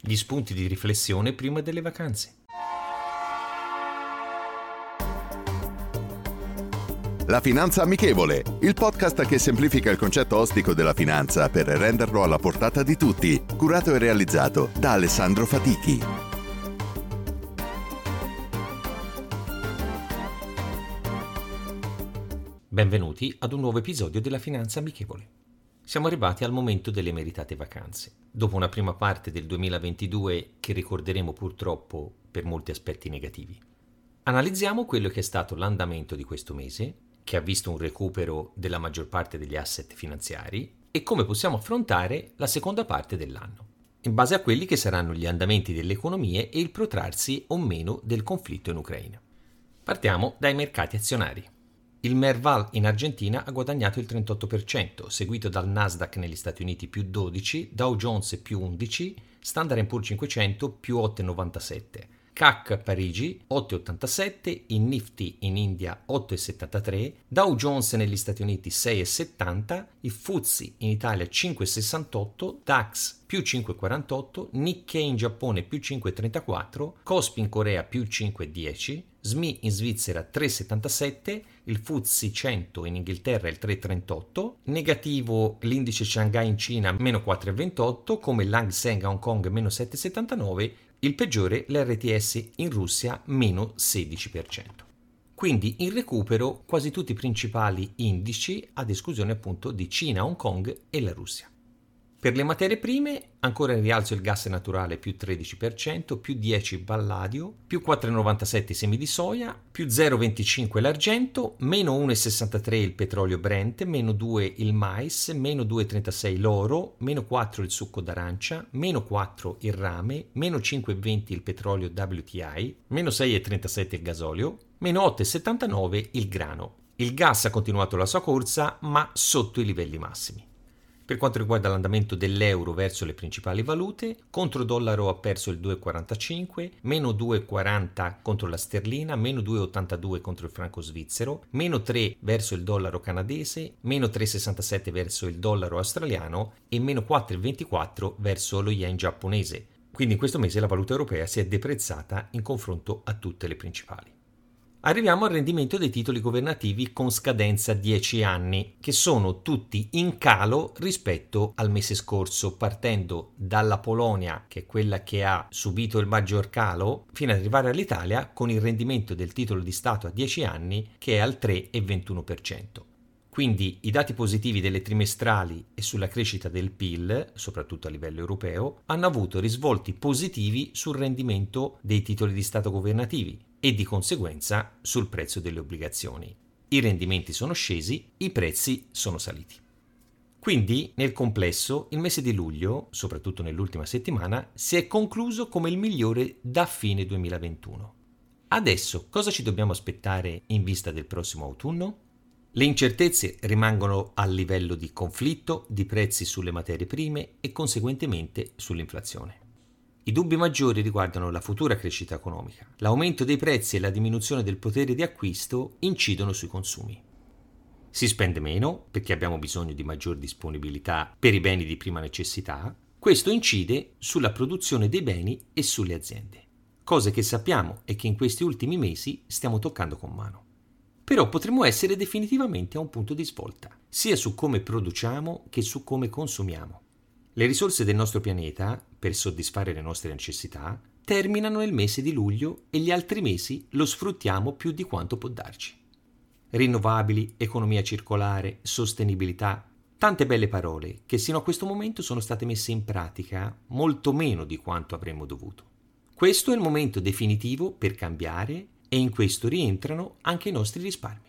Gli spunti di riflessione prima delle vacanze. La Finanza Amichevole, il podcast che semplifica il concetto ostico della finanza per renderlo alla portata di tutti, curato e realizzato da Alessandro Fatichi. Benvenuti ad un nuovo episodio della Finanza Amichevole. Siamo arrivati al momento delle meritate vacanze. Dopo una prima parte del 2022 che ricorderemo purtroppo per molti aspetti negativi. Analizziamo quello che è stato l'andamento di questo mese, che ha visto un recupero della maggior parte degli asset finanziari, e come possiamo affrontare la seconda parte dell'anno, in base a quelli che saranno gli andamenti delle economie e il protrarsi o meno del conflitto in Ucraina. Partiamo dai mercati azionari. Il Merval in Argentina ha guadagnato il 38%, seguito dal Nasdaq negli Stati Uniti più 12, Dow Jones più 11, Standard Poor's 500 più 8,97. CAC Parigi 8,87, il Nifty in India 8,73, Dow Jones negli Stati Uniti 6,70, il FTSE in Italia 5,68, DAX più 5,48, Nikkei in Giappone più 5,34, Kospi in Corea più 5,10, SMI in Svizzera 3,77, il FTSE 100 in Inghilterra il 3,38, negativo l'indice Shanghai in Cina meno 4,28, come l'Hang Seng a Hong Kong meno 7,79, il peggiore l'RTS in Russia meno 16%. Quindi in recupero quasi tutti i principali indici ad esclusione appunto di Cina, Hong Kong e la Russia. Per le materie prime, ancora in rialzo il gas naturale più 13%, più 10 il palladio, più 4,97 i semi di soia, più 0,25 l'argento, meno 1,63 il petrolio Brent, meno 2 il mais, meno 2,36 l'oro, meno 4 il succo d'arancia, meno 4 il rame, meno 5,20 il petrolio WTI, meno 6,37 il gasolio, meno 8,79 il grano. Il gas ha continuato la sua corsa, ma sotto i livelli massimi. Per quanto riguarda l'andamento dell'euro verso le principali valute, contro dollaro ha perso il 2,45, meno 2,40 contro la sterlina, meno 2,82 contro il franco svizzero, meno 3 verso il dollaro canadese, meno 3,67 verso il dollaro australiano e meno 4,24 verso lo yen giapponese. Quindi in questo mese la valuta europea si è deprezzata in confronto a tutte le principali. Arriviamo al rendimento dei titoli governativi con scadenza 10 anni, che sono tutti in calo rispetto al mese scorso, partendo dalla Polonia, che è quella che ha subito il maggior calo, fino ad arrivare all'Italia con il rendimento del titolo di Stato a 10 anni che è al 3,21%. Quindi i dati positivi delle trimestrali e sulla crescita del PIL, soprattutto a livello europeo, hanno avuto risvolti positivi sul rendimento dei titoli di Stato governativi, e di conseguenza sul prezzo delle obbligazioni. I rendimenti sono scesi, i prezzi sono saliti. Quindi, nel complesso, il mese di luglio, soprattutto nell'ultima settimana, si è concluso come il migliore da fine 2021. Adesso cosa ci dobbiamo aspettare in vista del prossimo autunno? Le incertezze rimangono al livello di conflitto, di prezzi sulle materie prime e conseguentemente sull'inflazione. I dubbi maggiori riguardano la futura crescita economica. L'aumento dei prezzi e la diminuzione del potere di acquisto incidono sui consumi. Si spende meno perché abbiamo bisogno di maggior disponibilità per i beni di prima necessità. Questo incide sulla produzione dei beni e sulle aziende. Cose che sappiamo e che in questi ultimi mesi stiamo toccando con mano. Però potremmo essere definitivamente a un punto di svolta, sia su come produciamo che su come consumiamo. Le risorse del nostro pianeta, per soddisfare le nostre necessità, terminano nel mese di luglio e gli altri mesi lo sfruttiamo più di quanto può darci. Rinnovabili, economia circolare, sostenibilità, tante belle parole che sino a questo momento sono state messe in pratica molto meno di quanto avremmo dovuto. Questo è il momento definitivo per cambiare e in questo rientrano anche i nostri risparmi.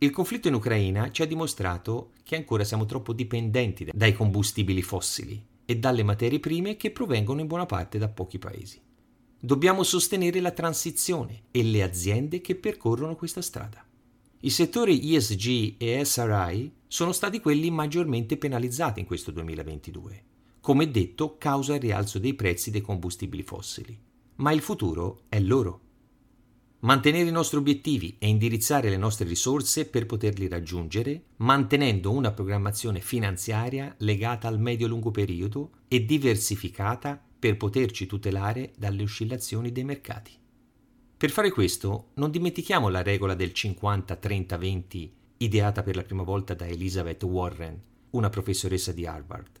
Il conflitto in Ucraina ci ha dimostrato che ancora siamo troppo dipendenti dai combustibili fossili e dalle materie prime che provengono in buona parte da pochi paesi. Dobbiamo sostenere la transizione e le aziende che percorrono questa strada. I settori ESG e SRI sono stati quelli maggiormente penalizzati in questo 2022, come detto causa il rialzo dei prezzi dei combustibili fossili. Ma il futuro è loro. Mantenere i nostri obiettivi e indirizzare le nostre risorse per poterli raggiungere, mantenendo una programmazione finanziaria legata al medio-lungo periodo e diversificata per poterci tutelare dalle oscillazioni dei mercati. Per fare questo non dimentichiamo la regola del 50-30-20 ideata per la prima volta da Elizabeth Warren, una professoressa di Harvard.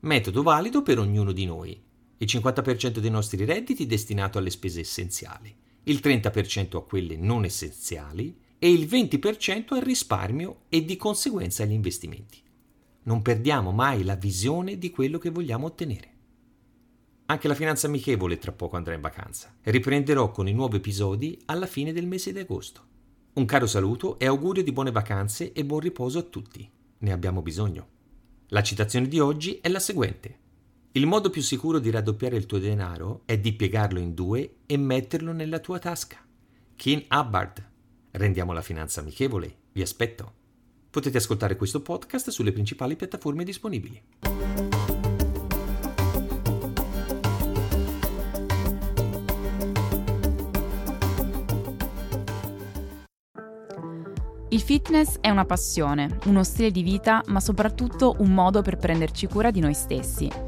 Metodo valido per ognuno di noi. Il 50% dei nostri redditi destinato alle spese essenziali, il 30% a quelle non essenziali e il 20% al risparmio e di conseguenza agli investimenti. Non perdiamo mai la visione di quello che vogliamo ottenere. Anche la finanza amichevole tra poco andrà in vacanza. Riprenderò con i nuovi episodi alla fine del mese di agosto. Un caro saluto e augurio di buone vacanze e buon riposo a tutti. Ne abbiamo bisogno. La citazione di oggi è la seguente. Il modo più sicuro di raddoppiare il tuo denaro è di piegarlo in due e metterlo nella tua tasca. Ken Hubbard. Rendiamo la finanza amichevole. Vi aspetto. Potete ascoltare questo podcast sulle principali piattaforme disponibili. Il fitness è una passione, uno stile di vita, ma soprattutto un modo per prenderci cura di noi stessi.